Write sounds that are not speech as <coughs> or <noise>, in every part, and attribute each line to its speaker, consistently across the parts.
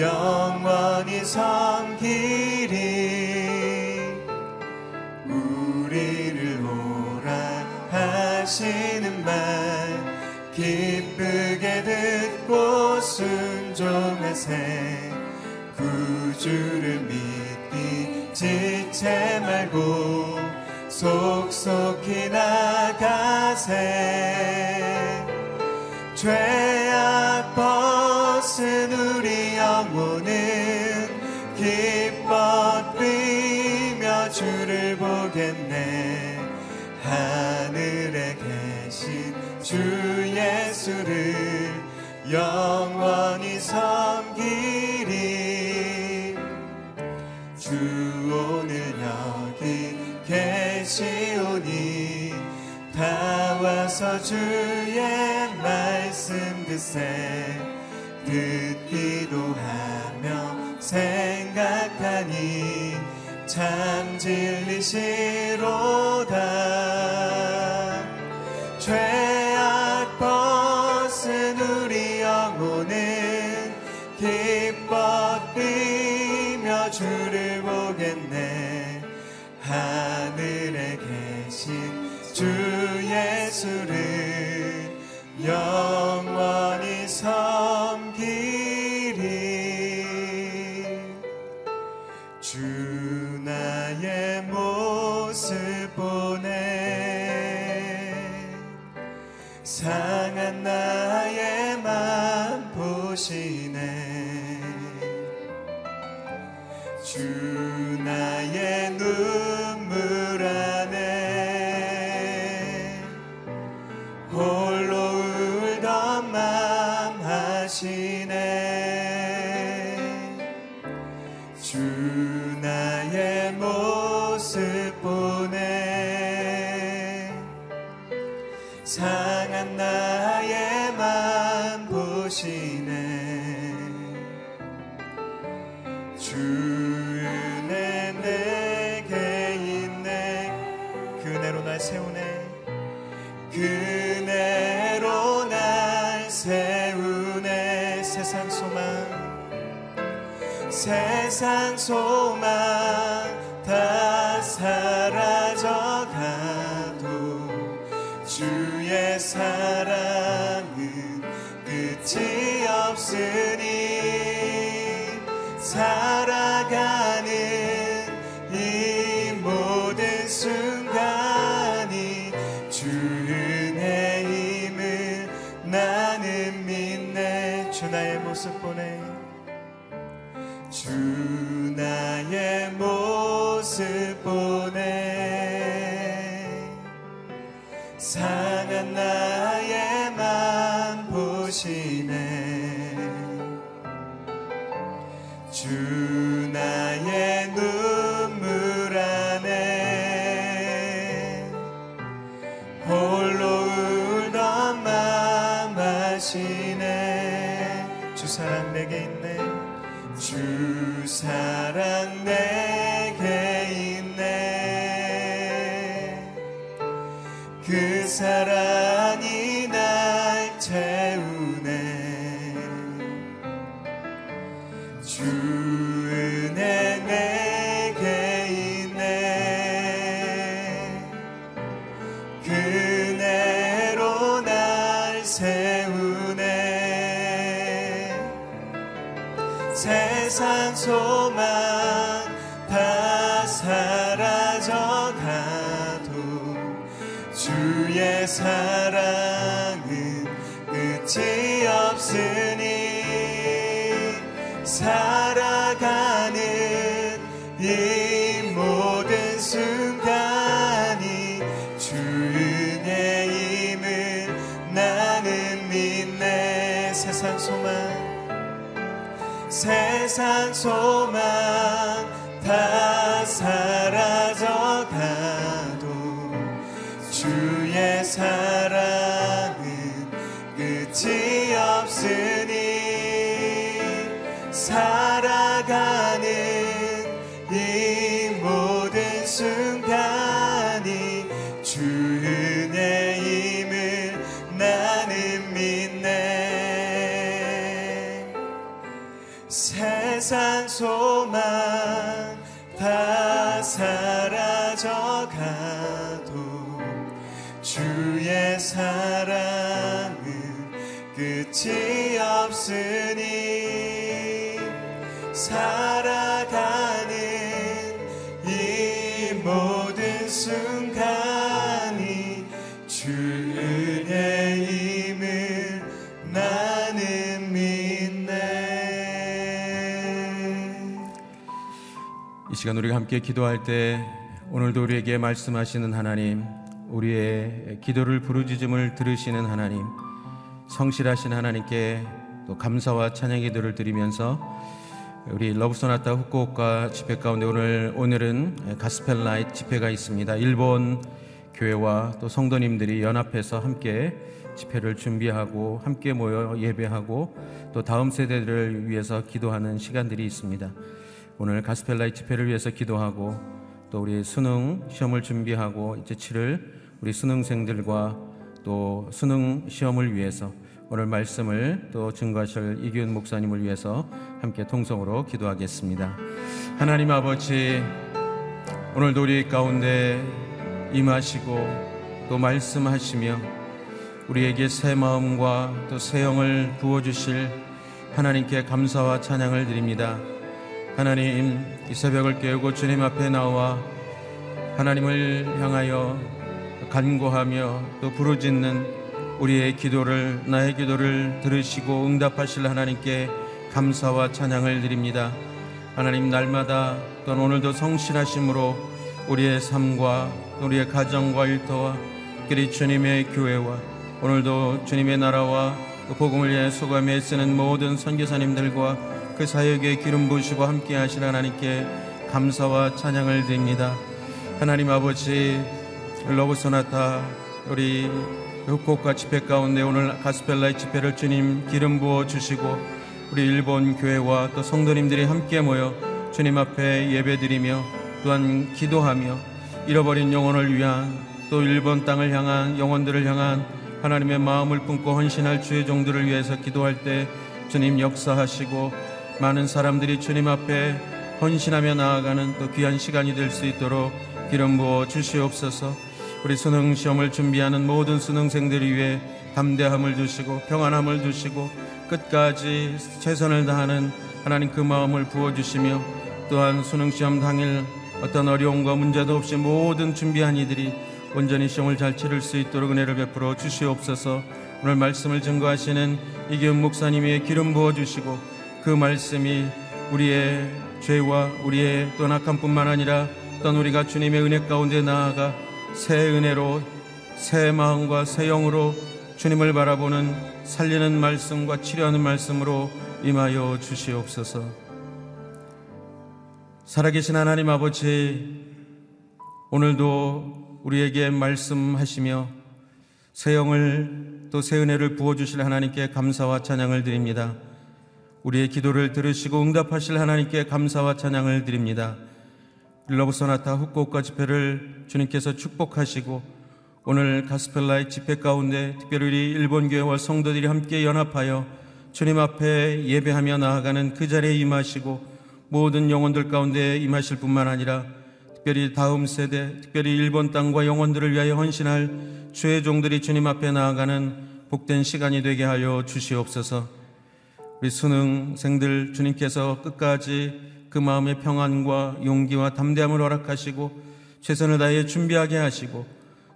Speaker 1: 영원히 섬기리 우리를 오라 하시는 말 기쁘게 듣고 순종하세 구주를 믿기 지체 말고 속속히 나가세. 죄 주 예수를 영원히 섬기리. 주 오늘 여기 계시오니 다 와서 주의 말씀 듣세. 듣기도 하며 생각하니 참 진리시로다 영원히 섬기리. 주 나의 모습 보네 상한 나의 맘 보시네. 주 나의 눈 주 주 나의 모습 보네 상한 나의 맘 보시네 소망 다 사라져가도 주의 사랑은 끝이 없으니 살아가 세상 소망 다 사라져 가도 주의 사랑은 끝이 없으 소망 다 사라져가도 주의 사랑은 끝이 없으니 살아
Speaker 2: 시간 우리가 함께 기도할 때 오늘도 우리에게 말씀하시는 하나님, 우리의 기도를 부르짖음을 들으시는 하나님, 성실하신 하나님께 또 감사와 찬양 기도를 드리면서 우리 러브소나타 후쿠오카 집회 가운데 오늘 오늘은 gospel night 집회가 있습니다. 일본 교회와 또 성도님들이 연합해서 함께 집회를 준비하고 함께 모여 예배하고 또 다음 세대들을 위해서 기도하는 시간들이 있습니다. 오늘 가스펠라이 집회를 위해서 기도하고 또 우리 수능 시험을 준비하고 이제 치를 우리 수능생들과 또 수능 시험을 위해서 오늘 말씀을 또 증거하실 이기훈 목사님을 위해서 함께 통성으로 기도하겠습니다. 하나님 아버지 오늘도 우리 가운데 임하시고 또 말씀하시며 우리에게 새 마음과 또 새 영을 부어 주실 하나님께 감사와 찬양을 드립니다. 하나님 이 새벽을 깨우고 주님 앞에 나와 하나님을 향하여 간구하며 또 부르짖는 우리의 기도를 나의 기도를 들으시고 응답하실 하나님께 감사와 찬양을 드립니다. 하나님 날마다 또 오늘도 성실하심으로 우리의 삶과 우리의 가정과 일터와 그리 주님의 교회와 오늘도 주님의 나라와 그 복음을 위해 수고 애쓰는 모든 선교사님들과 그 사역에 기름 부으시고 함께 하실 하나님께 감사와 찬양을 드립니다. 하나님 아버지 러브 소나타 우리 후쿠오카 집회 가운데 오늘 gospel night 집회를 주님 기름 부어 주시고 우리 일본 교회와 또 성도님들이 함께 모여 주님 앞에 예배드리며 또한 기도하며 잃어버린 영혼을 위한 또 일본 땅을 향한 영혼들을 향한 하나님의 마음을 품고 헌신할 주의 종들을 위해서 기도할 때 주님 역사하시고 많은 사람들이 주님 앞에 헌신하며 나아가는 또 귀한 시간이 될 수 있도록 기름 부어 주시옵소서. 우리 수능 시험을 준비하는 모든 수능생들을 위해 담대함을 주시고 평안함을 주시고 끝까지 최선을 다하는 하나님 그 마음을 부어 주시며 또한 수능 시험 당일 어떤 어려움과 문제도 없이 모든 준비한 이들이 온전히 시험을 잘 치를 수 있도록 은혜를 베풀어 주시옵소서. 오늘 말씀을 증거하시는 이기훈 목사님의 기름 부어 주시고 그 말씀이 우리의 죄와 우리의 떠나감뿐만 아니라 어떤 우리가 주님의 은혜 가운데 나아가 새 은혜로 새 마음과 새 영으로 주님을 바라보는 살리는 말씀과 치료하는 말씀으로 임하여 주시옵소서. 살아계신 하나님 아버지, 오늘도 우리에게 말씀하시며 새 영을 또 새 은혜를 부어주실 하나님께 감사와 찬양을 드립니다. 우리의 기도를 들으시고 응답하실 하나님께 감사와 찬양을 드립니다. 러브 소나타 후쿠오카 집회를 주님께서 축복하시고 오늘 gospel night 집회 가운데 특별히 일본 교회와 성도들이 함께 연합하여 주님 앞에 예배하며 나아가는 그 자리에 임하시고 모든 영혼들 가운데 임하실 뿐만 아니라 특별히 다음 세대, 특별히 일본 땅과 영혼들을 위하여 헌신할 주의 종들이 주님 앞에 나아가는 복된 시간이 되게 하여 주시옵소서. 우리 수능생들 주님께서 끝까지 그 마음의 평안과 용기와 담대함을 허락하시고 최선을 다해 준비하게 하시고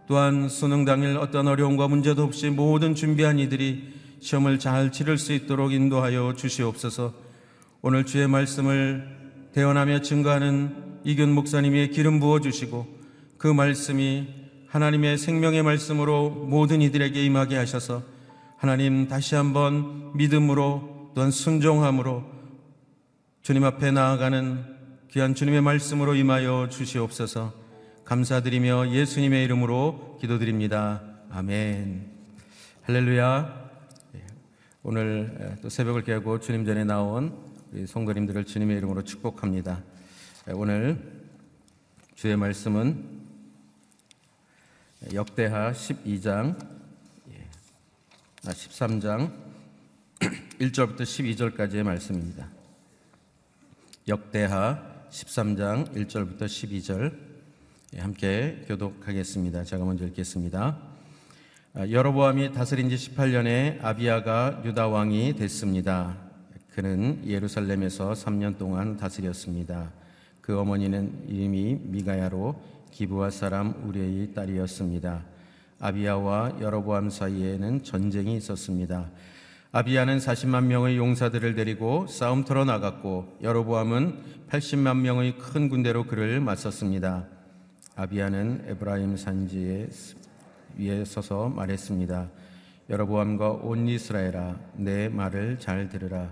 Speaker 2: 또한 수능 당일 어떤 어려움과 문제도 없이 모든 준비한 이들이 시험을 잘 치를 수 있도록 인도하여 주시옵소서. 오늘 주의 말씀을 대언하며 증거하는 이균 목사님의 기름 부어 주시고 그 말씀이 하나님의 생명의 말씀으로 모든 이들에게 임하게 하셔서 하나님 다시 한번 믿음으로 또한 순종함으로 주님 앞에 나아가는 귀한 주님의 말씀으로 임하여 주시옵소서 감사드리며 예수님의 이름으로 기도드립니다. 아멘. 할렐루야. 예, 오늘 또 새벽을 깨고 주님 전에 나온 우리 성도님들을 주님의 이름으로 축복합니다. 예, 오늘 주의 말씀은 역대하 12장, 13장 1절부터 12절까지의 말씀입니다. 역대하 13장 1절부터 12절 예, 함께 교독하겠습니다. 제가 먼저 읽겠습니다. 아, 여로보암이 다스린 지 18년에 아비아가 유다 왕이 됐습니다. 그는 예루살렘에서 3년 동안 다스렸습니다. 그 어머니는 이름이 미가야로 기부와 사람 우레의 딸이었습니다. 아비아와 여로보암 사이에는 전쟁이 있었습니다. 아비아는 40만 명의 용사들을 데리고 싸움터로 나갔고 여로보암은 80만 명의 큰 군대로 그를 맞섰습니다. 아비아는 에브라임 산지에 위에 서서 말했습니다. 여로보암과 온 이스라엘아 내 말을 잘 들으라.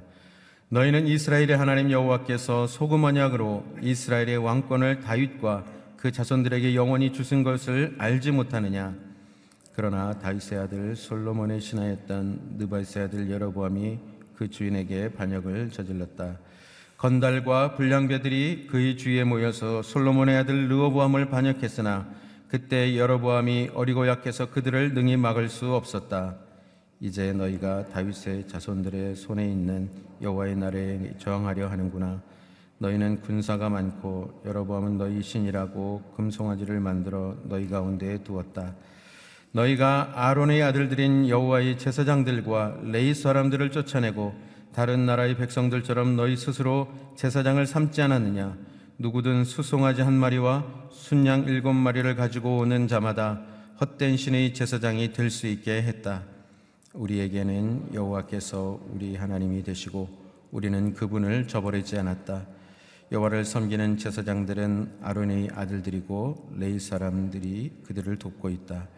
Speaker 2: 너희는 이스라엘의 하나님 여호와께서 소금 언약으로 이스라엘의 왕권을 다윗과 그 자손들에게 영원히 주신 것을 알지 못하느냐? 그러나 다윗의 아들 솔로몬의 신하였던 느바스의 아들 여로보암이 그 주인에게 반역을 저질렀다. 건달과 불량배들이 그의 주위에 모여서 솔로몬의 아들 르호보암을 반역했으나 그때 여로보암이 어리고 약해서 그들을 능히 막을 수 없었다. 이제 너희가 다윗의 자손들의 손에 있는 여호와의 날에 저항하려 하는구나. 너희는 군사가 많고 여로보암은 너희 신이라고 금송아지를 만들어 너희 가운데에 두었다. 너희가 아론의 아들들인 여호와의 제사장들과 레이 사람들을 쫓아내고 다른 나라의 백성들처럼 너희 스스로 제사장을 삼지 않았느냐? 누구든 수송아지 한 마리와 순양 일곱 마리를 가지고 오는 자마다 헛된 신의 제사장이 될 수 있게 했다. 우리에게는 여호와께서 우리 하나님이 되시고 우리는 그분을 저버리지 않았다. 여호와를 섬기는 제사장들은 아론의 아들들이고 레이 사람들이 그들을 돕고 있다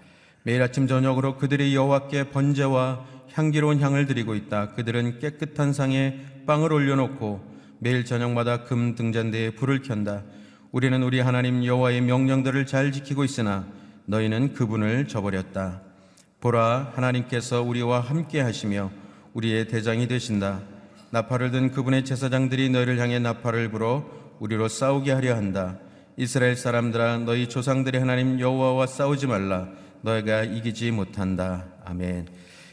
Speaker 2: 매일 아침 저녁으로 그들이 여호와께 번제와 향기로운 향을 드리고 있다. 그들은 깨끗한 상에 빵을 올려놓고 매일 저녁마다 금 등잔대에 불을 켠다. 우리는 우리 하나님 여호와의 명령들을 잘 지키고 있으나 너희는 그분을 저버렸다. 보라 하나님께서 우리와 함께 하시며 우리의 대장이 되신다. 나팔을 든 그분의 제사장들이 너희를 향해 나팔을 불어 우리로 싸우게 하려 한다. 이스라엘 사람들아 너희 조상들의 하나님 여호와와 싸우지 말라. 너희가 이기지 못한다. 아멘.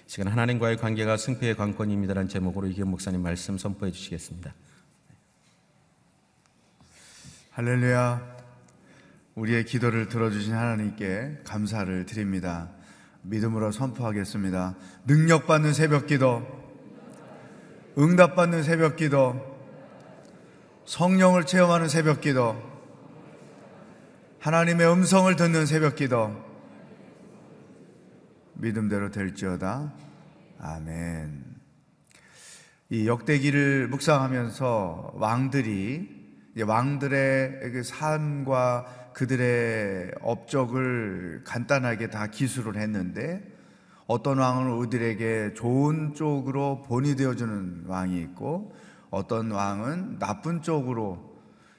Speaker 2: 시간 하나님과의 관계가 승패의 관건입니다라는 제목으로 이기 목사님 말씀 선포해 주시겠습니다.
Speaker 3: 할렐루야. 우리의 기도를 들어주신 하나님께 감사를 드립니다. 믿음으로 선포하겠습니다. 능력받는 새벽 기도, 응답받는 새벽 기도, 성령을 체험하는 새벽 기도, 하나님의 음성을 듣는 새벽 기도, 믿음대로 될지어다. 아멘. 이 역대기를 묵상하면서 왕들이 왕들의 그 삶과 그들의 업적을 간단하게 다 기술을 했는데 어떤 왕은 우리들에게 좋은 쪽으로 본이 되어주는 왕이 있고 어떤 왕은 나쁜 쪽으로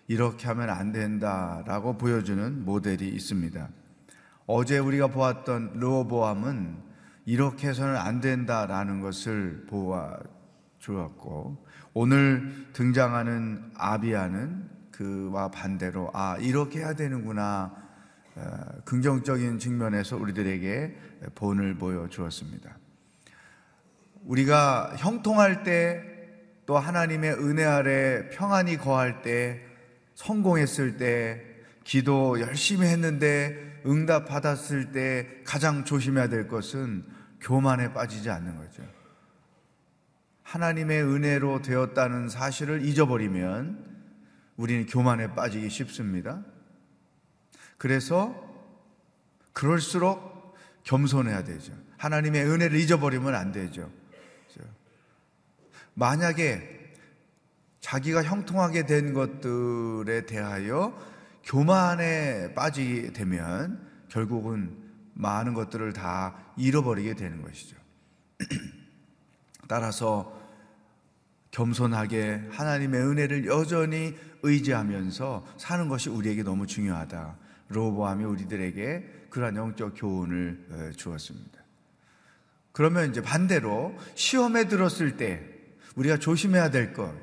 Speaker 3: 이렇게 하면 안 된다라고 보여주는 모델이 있습니다. 어제 우리가 보았던 르호보암은 이렇게 해서는 안 된다라는 것을 보아 주었고 오늘 등장하는 아비아는 그와 반대로 아 이렇게 해야 되는구나 어, 긍정적인 측면에서 우리들에게 본을 보여 주었습니다. 우리가 형통할 때 또 하나님의 은혜 아래 평안히 거할 때 성공했을 때 기도 열심히 했는데 응답 받았을 때 가장 조심해야 될 것은 교만에 빠지지 않는 거죠. 하나님의 은혜로 되었다는 사실을 잊어버리면 우리는 교만에 빠지기 쉽습니다. 그래서 그럴수록 겸손해야 되죠. 하나님의 은혜를 잊어버리면 안 되죠. 만약에 자기가 형통하게 된 것들에 대하여 교만에 빠지게 되면 결국은 많은 것들을 다 잃어버리게 되는 것이죠. <clears throat> 따라서 겸손하게 하나님의 은혜를 여전히 의지하면서 사는 것이 우리에게 너무 중요하다. 로보암이 우리들에게 그러한 영적 교훈을 어, 주었습니다. 그러면 이제 반대로 시험에 들었을 때 우리가 조심해야 될 것,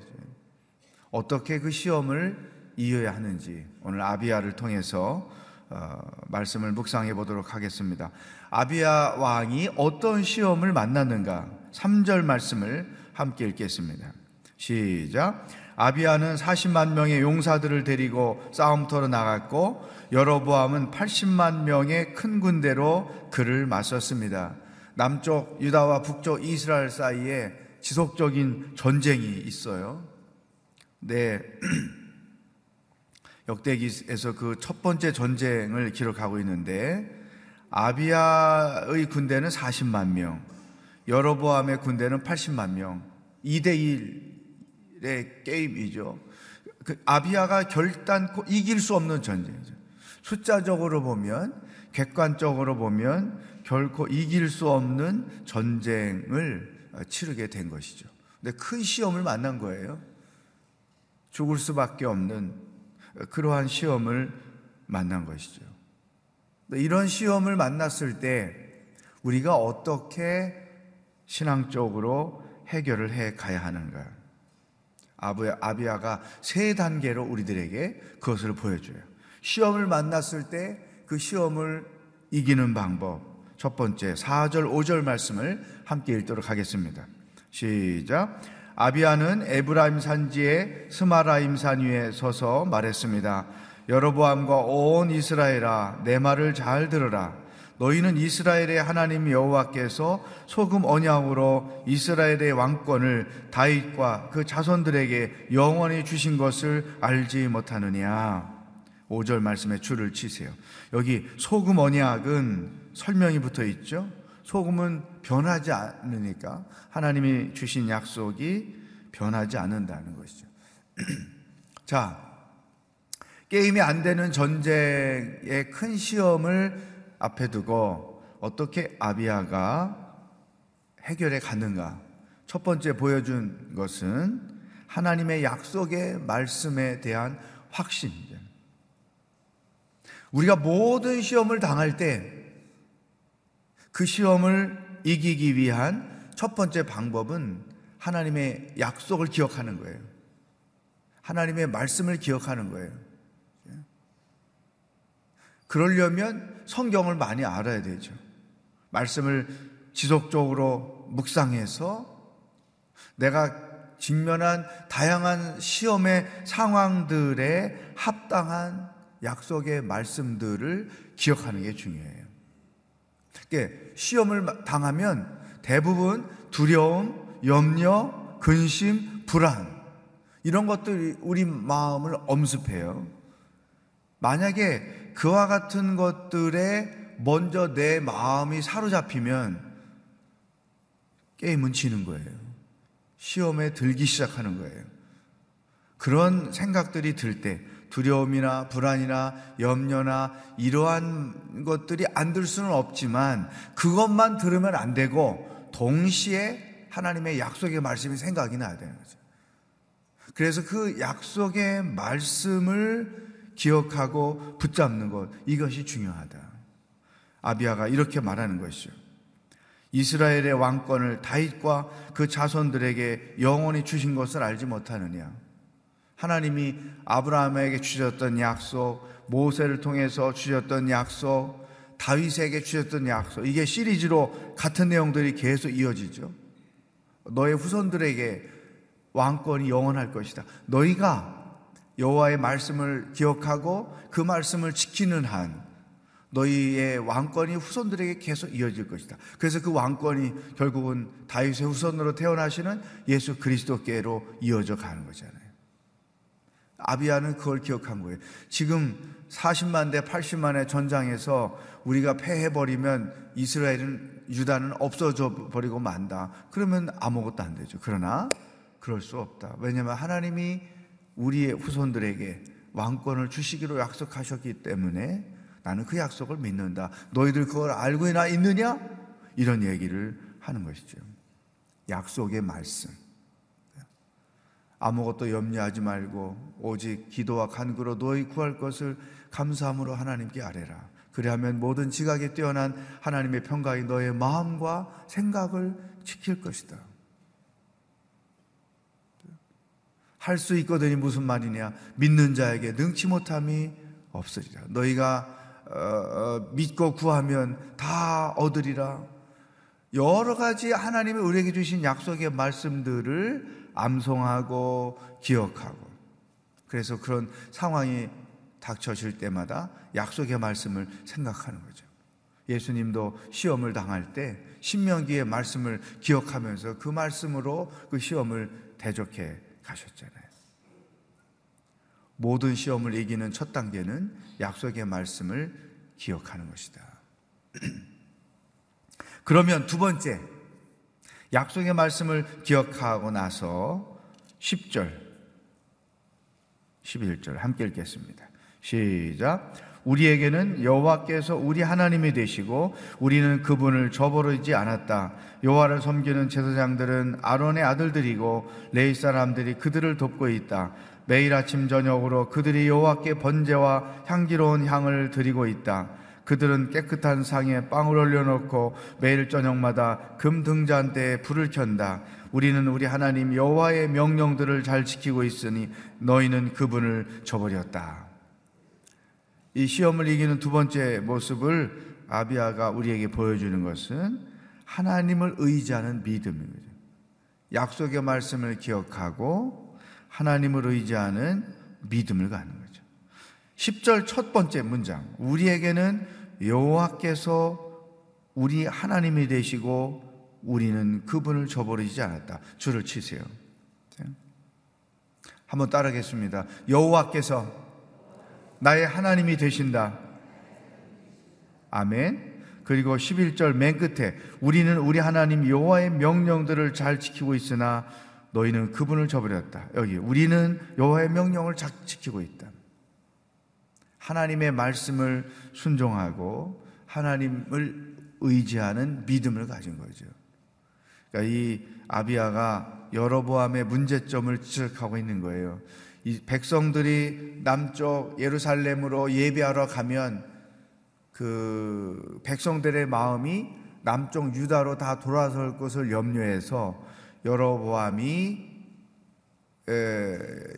Speaker 3: 어떻게 그 시험을 이겨야 하는지 오늘 아비아를 통해서 어, 말씀을 묵상해 보도록 하겠습니다. 아비아 왕이 어떤 시험을 만났는가? 3절 말씀을 함께 읽겠습니다. 시작. 아비아는 40만 명의 용사들을 데리고 싸움터로 나갔고 여로보암은 80만 명의 큰 군대로 그를 맞섰습니다. 남쪽 유다와 북쪽 이스라엘 사이에 지속적인 전쟁이 있어요. 네. <clears throat> 역대기에서 그 첫 번째 전쟁을 기록하고 있는데 아비아의 군대는 40만 명, 여로보암의 군대는 80만 명. 2대 1의 게임이죠. 그 아비아가 결단코 이길 수 없는 전쟁이죠. 숫자적으로 보면 객관적으로 보면 결코 이길 수 없는 전쟁을 치르게 된 것이죠. 근데 큰 시험을 만난 거예요. 죽을 수밖에 없는 그러한 시험을 만난 것이죠. 이런 시험을 만났을 때 우리가 어떻게 신앙적으로 해결을 해 가야 하는가? 아비아 가 세 단계로 우리들에게 그것을 보여줘요. 시험을 만났을 때 그 시험을 이기는 방법. 첫 번째, 4절, 5절 말씀을 함께 읽도록 하겠습니다. 시작. 아비아는 에브라임 산지의 스마라임 산 위에 서서 말했습니다. 여로보암과 온 이스라엘아 내 말을 잘 들으라. 너희는 이스라엘의 하나님 여호와께서 소금 언약으로 이스라엘의 왕권을 다윗과 그 자손들에게 영원히 주신 것을 알지 못하느냐. 5절 말씀에 줄을 치세요. 여기 소금 언약은 설명이 붙어 있죠. 소금은 변하지 않으니까 하나님이 주신 약속이 변하지 않는다는 것이죠. <clears throat> 자, 게임이 안 되는 전쟁의 큰 시험을 앞에 두고 어떻게 아비아가 해결해 갔는가? 첫 번째 보여준 것은 하나님의 약속의 말씀에 대한 확신입니다. 우리가 모든 시험을 당할 때 그 시험을 이기기 위한 첫 번째 방법은 하나님의 약속을 기억하는 거예요. 하나님의 말씀을 기억하는 거예요. 그러려면 성경을 많이 알아야 되죠. 말씀을 지속적으로 묵상해서 내가 직면한 다양한 시험의 상황들에 합당한 약속의 말씀들을 기억하는 게 중요해요. 시험을 당하면 대부분 두려움, 염려, 근심, 불안 이런 것들이 우리 마음을 엄습해요. 만약에 그와 같은 것들에 먼저 내 마음이 사로잡히면 게임은 지는 거예요. 시험에 들기 시작하는 거예요. 그런 생각들이 들 때 두려움이나 불안이나 염려나 이러한 것들이 안 들 수는 없지만 그것만 들으면 안 되고 동시에 하나님의 약속의 말씀이 생각이 나야 되는 거죠. 그래서 그 약속의 말씀을 기억하고 붙잡는 것 이것이 중요하다. 아비아가 이렇게 말하는 것이죠. 이스라엘의 왕권을 다윗과 그 자손들에게 영원히 주신 것을 알지 못하느냐. 하나님이 아브라함에게 주셨던 약속, 모세를 통해서 주셨던 약속, 다윗에게 주셨던 약속, 이게 시리즈로 같은 내용들이 계속 이어지죠. 너의 후손들에게 왕권이 영원할 것이다. 너희가 여호와의 말씀을 기억하고 그 말씀을 지키는 한 너희의 왕권이 후손들에게 계속 이어질 것이다. 그래서 그 왕권이 결국은 다윗의 후손으로 태어나시는 예수 그리스도께로 이어져 가는 거잖아요. 아비아는 그걸 기억한 거예요. 지금 40만 대 80만의 전장에서 우리가 패해버리면 이스라엘은 유다는 없어져 버리고 만다. 그러면 아무것도 안 되죠. 그러나 그럴 수 없다. 왜냐하면 하나님이 우리의 후손들에게 왕권을 주시기로 약속하셨기 때문에 나는 그 약속을 믿는다. 너희들 그걸 알고나 있느냐? 이런 얘기를 하는 것이죠. 약속의 말씀. 아무것도 염려하지 말고 오직 기도와 간구로 너희 구할 것을 감사함으로 하나님께 아뢰라. 그리하면 모든 지각에 뛰어난 하나님의 평강이 너의 마음과 생각을 지킬 것이다. 할 수 있거든이 무슨 말이냐? 믿는 자에게 능치 못함이 없으리라. 너희가 어, 어, 믿고 구하면 다 얻으리라. 여러 가지 하나님이 우리에게 주신 약속의 말씀들을 암송하고 기억하고 그래서 그런 상황이 닥쳐질 때마다 약속의 말씀을 생각하는 거죠. 예수님도 시험을 당할 때 신명기의 말씀을 기억하면서 그 말씀으로 그 시험을 대적해 가셨잖아요. 모든 시험을 이기는 첫 단계는 약속의 말씀을 기억하는 것이다. <clears throat> 그러면 두 번째, 약속의 말씀을 기억하고 나서 10절, 11절 함께 읽겠습니다. 시작. 우리에게는 여호와께서 우리 하나님이 되시고 우리는 그분을 저버리지 않았다. 여호와를 섬기는 제사장들은 아론의 아들들이고 레이 사람들이 그들을 돕고 있다. 매일 아침 저녁으로 그들이 여호와께 번제와 향기로운 향을 드리고 있다. 그들은 깨끗한 상에 빵을 올려놓고 매일 저녁마다 금 등잔대에 불을 켠다. 우리는 우리 하나님 여호와의 명령들을 잘 지키고 있으니 너희는 그분을 저버렸다. 이 시험을 이기는 두 번째 모습을 아비아가 우리에게 보여주는 것은 하나님을 의지하는 믿음입니다. 약속의 말씀을 기억하고 하나님을 의지하는 믿음을 갖는 거죠. 10절 첫 번째 문장. 우리에게는 여호와께서 우리 하나님이 되시고 우리는 그분을 저버리지 않았다. 줄을 치세요. 한번 따르겠습니다. 여호와께서 나의 하나님이 되신다. 아멘. 그리고 11절 맨 끝에 우리는 우리 하나님 여호와의 명령들을 잘 지키고 있으나 너희는 그분을 저버렸다. 여기 우리는 여호와의 명령을 잘 지키고 있다. 하나님의 말씀을 순종하고 하나님을 의지하는 믿음을 가진 거죠. 그러니까 이 아비아가 여러보암의 문제점을 지적하고 있는 거예요. 이 백성들이 남쪽 예루살렘으로 예배하러 가면 그 백성들의 마음이 남쪽 유다로 다 돌아설 것을 염려해서 여러보암이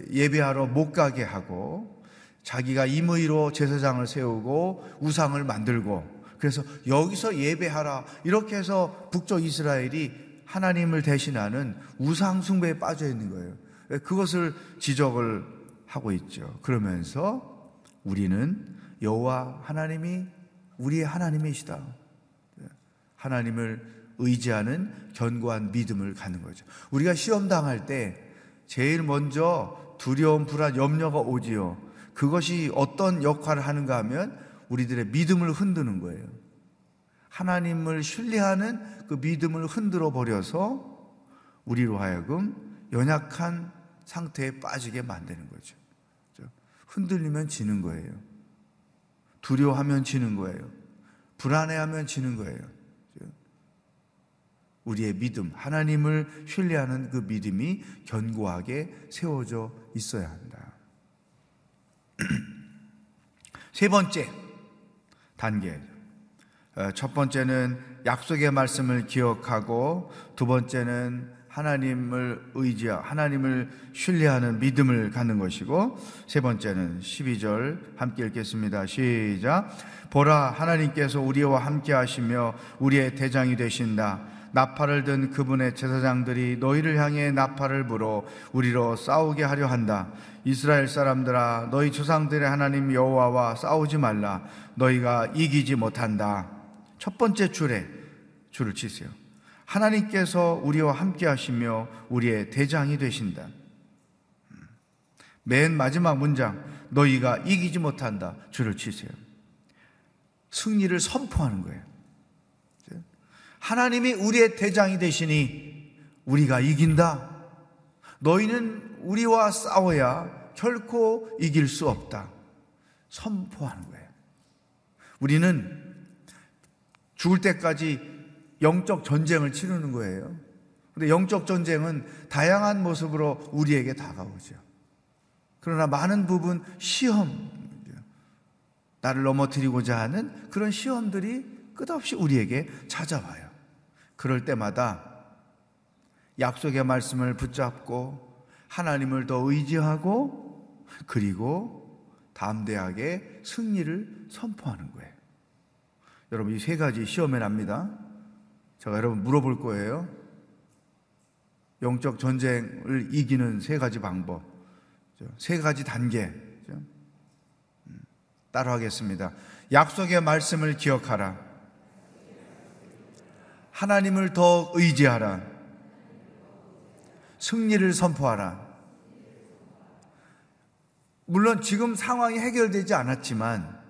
Speaker 3: 예배하러 못 가게 하고 자기가 임의로 제사장을 세우고 우상을 만들고 그래서 여기서 예배하라 이렇게 해서 북쪽 이스라엘이 하나님을 대신하는 우상 숭배에 빠져 있는 거예요. 그것을 지적을 하고 있죠. 그러면서 우리는 여호와 하나님이 우리의 하나님이시다. 하나님을 의지하는 견고한 믿음을 갖는 거죠. 우리가 시험 당할 때 제일 먼저 두려움, 불안, 염려가 오지요. 그것이 어떤 역할을 하는가 하면 우리들의 믿음을 흔드는 거예요. 하나님을 신뢰하는 그 믿음을 흔들어 버려서 우리로 하여금 연약한 상태에 빠지게 만드는 거죠. 흔들리면 지는 거예요. 두려워하면 지는 거예요. 불안해하면 지는 거예요. 우리의 믿음, 하나님을 신뢰하는 그 믿음이 견고하게 세워져 있어야 한다. <clears throat> 세 번째 단계. 어, 첫 번째는 약속의 말씀을 기억하고 두 번째는 하나님을 의지하, 하나님을 신뢰하는 믿음을 갖는 것이고 세 번째는 12절 함께 읽겠습니다. 시작. 보라 하나님께서 우리와 함께 하시며 우리의 대장이 되신다. 나팔을 든 그분의 제사장들이 너희를 향해 나팔을 불어 우리로 싸우게 하려 한다. 이스라엘 사람들아 너희 조상들의 하나님 여호와와 싸우지 말라. 너희가 이기지 못한다. 첫 번째 줄에 줄을 치세요. 하나님께서 우리와 함께 하시며 우리의 대장이 되신다. 맨 마지막 문장 너희가 이기지 못한다. 줄을 치세요. 승리를 선포하는 거예요. 하나님이 우리의 대장이 되시니 우리가 이긴다. 너희는 우리와 싸워야 결코 이길 수 없다. 선포하는 거예요. 우리는 죽을 때까지 영적 전쟁을 치르는 거예요. 근데 영적 전쟁은 다양한 모습으로 우리에게 다가오죠. 그러나 많은 부분 시험, 나를 넘어뜨리고자 하는 그런 시험들이 끝없이 우리에게 찾아와요. 그럴 때마다 약속의 말씀을 붙잡고 하나님을 더 의지하고 그리고 담대하게 승리를 선포하는 거예요. 여러분 이 세 가지 시험에 납니다. 제가 여러분 물어볼 거예요. 영적 전쟁을 이기는 세 가지 방법, 세 가지 단계 음, 따라하겠습니다. 약속의 말씀을 기억하라. 하나님을 더 의지하라. 승리를 선포하라. 물론 지금 상황이 해결되지 않았지만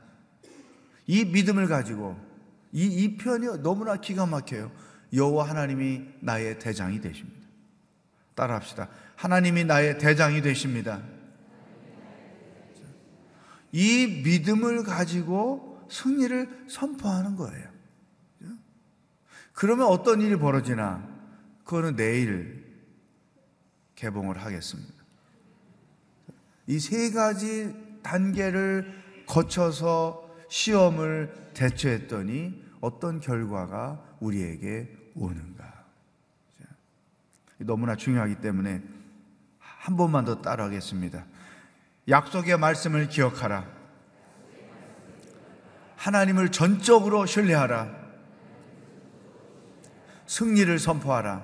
Speaker 3: 이 믿음을 가지고 이, 이 편이 너무나 기가 막혀요. 여호와 하나님이 나의 대장이 되십니다. 따라합시다. 하나님이 나의 대장이 되십니다. 이 믿음을 가지고 승리를 선포하는 거예요. 그러면 어떤 일이 벌어지나? 그거는 내일 개봉을 하겠습니다. 이 세 가지 단계를 거쳐서 시험을 대처했더니 어떤 결과가 우리에게 오는가? 너무나 중요하기 때문에 한 번만 더 따라하겠습니다. 약속의 말씀을 기억하라. 하나님을 전적으로 신뢰하라. 승리를 선포하라.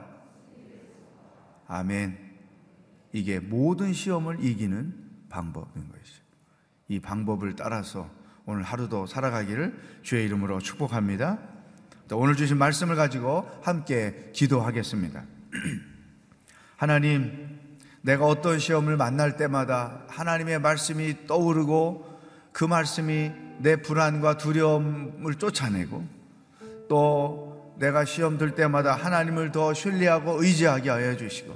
Speaker 3: 아멘. 이게 모든 시험을 이기는 방법인 것이죠. 이 방법을 따라서 오늘 하루도 살아가기를 주의 이름으로 축복합니다. 오늘 주신 말씀을 가지고 함께 기도하겠습니다. <clears throat> 하나님, 내가 어떤 시험을 만날 때마다 하나님의 말씀이 떠오르고 그 말씀이 내 불안과 두려움을 쫓아내고 또 내가 시험 들 때마다 하나님을 더 신뢰하고 의지하게 하여 주시고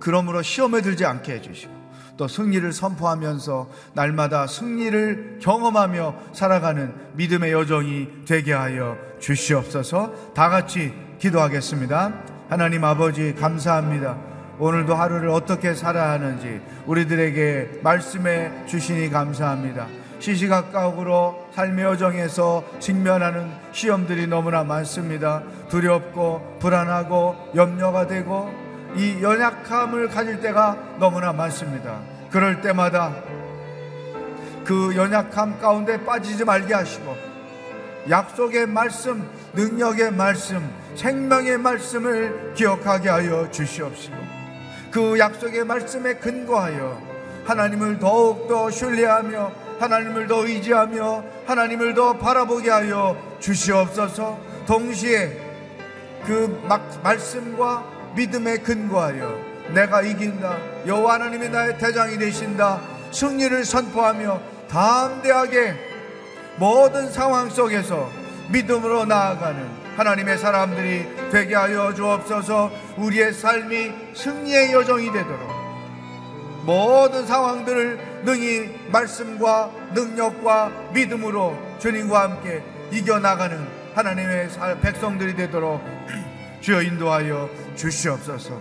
Speaker 3: 그러므로 시험에 들지 않게 해 주시고 또 승리를 선포하면서 날마다 승리를 경험하며 살아가는 믿음의 여정이 되게 하여 주시옵소서 다 같이 기도하겠습니다. 하나님 아버지 감사합니다. 오늘도 하루를 어떻게 살아야 하는지 우리들에게 말씀해 주시니 감사합니다. 시시각각으로 삶의 여정에서 직면하는 시험들이 너무나 많습니다. 두렵고 불안하고 염려가 되고 이 연약함을 가질 때가 너무나 많습니다. 그럴 때마다 그 연약함 가운데 빠지지 말게 하시고 약속의 말씀, 능력의 말씀, 생명의 말씀을 기억하게 하여 주시옵시고 그 약속의 말씀에 근거하여 하나님을 더욱더 신뢰하며 하나님을 더 의지하며 하나님을 더 바라보게 하여 주시옵소서. 동시에 그 말씀과 믿음에 근거하여 내가 이긴다. 여호와 하나님이 나의 대장이 되신다. 승리를 선포하며 담대하게 모든 상황 속에서 믿음으로 나아가는 하나님의 사람들이 되게 하여 주옵소서. 우리의 삶이 승리의 여정이 되도록 모든 상황들을 능히 말씀과 능력과 믿음으로 주님과 함께 이겨나가는 하나님의 백성들이 되도록 <clears throat> 주여 인도하여 주시옵소서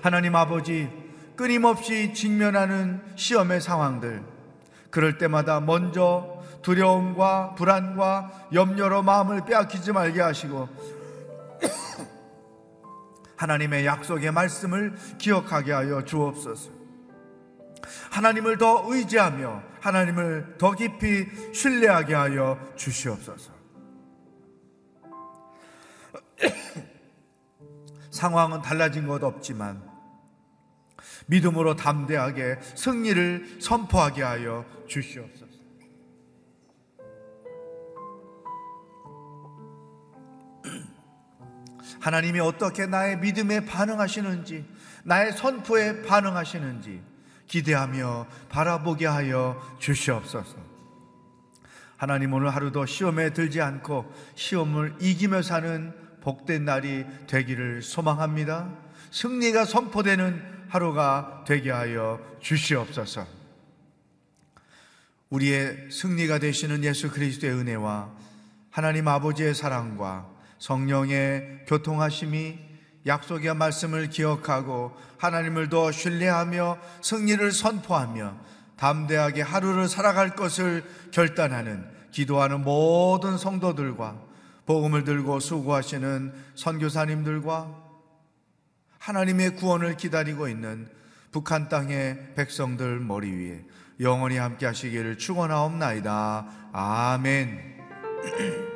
Speaker 3: 하나님 아버지 끊임없이 직면하는 시험의 상황들 그럴 때마다 먼저 두려움과 불안과 염려로 마음을 빼앗기지 말게 하시고 <clears throat> 하나님의 약속의 말씀을 기억하게 하여 주옵소서. 하나님을 더 의지하며 하나님을 더 깊이 신뢰하게 하여 주시옵소서. <coughs> 상황은 달라진 것 없지만 믿음으로 담대하게 승리를 선포하게 하여 주시옵소서. <coughs> 하나님이 어떻게 나의 믿음에 반응하시는지, 나의 선포에 반응하시는지 기대하며 바라보게 하여 주시옵소서. 하나님 오늘 하루도 시험에 들지 않고 시험을 이기며 사는 복된 날이 되기를 소망합니다. 승리가 선포되는 하루가 되게 하여 주시옵소서. 우리의 승리가 되시는 예수 그리스도의 은혜와 하나님 아버지의 사랑과 성령의 교통하심이 약속의 말씀을 기억하고 하나님을 더 신뢰하며 승리를 선포하며 담대하게 하루를 살아갈 것을 결단하는 기도하는 모든 성도들과 복음을 들고 수고하시는 선교사님들과 하나님의 구원을 기다리고 있는 북한 땅의 백성들 머리 위에 영원히 함께 하시기를 축원하옵나이다. 아멘. <clears throat>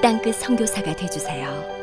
Speaker 4: 땅끝 성교사가 되주세요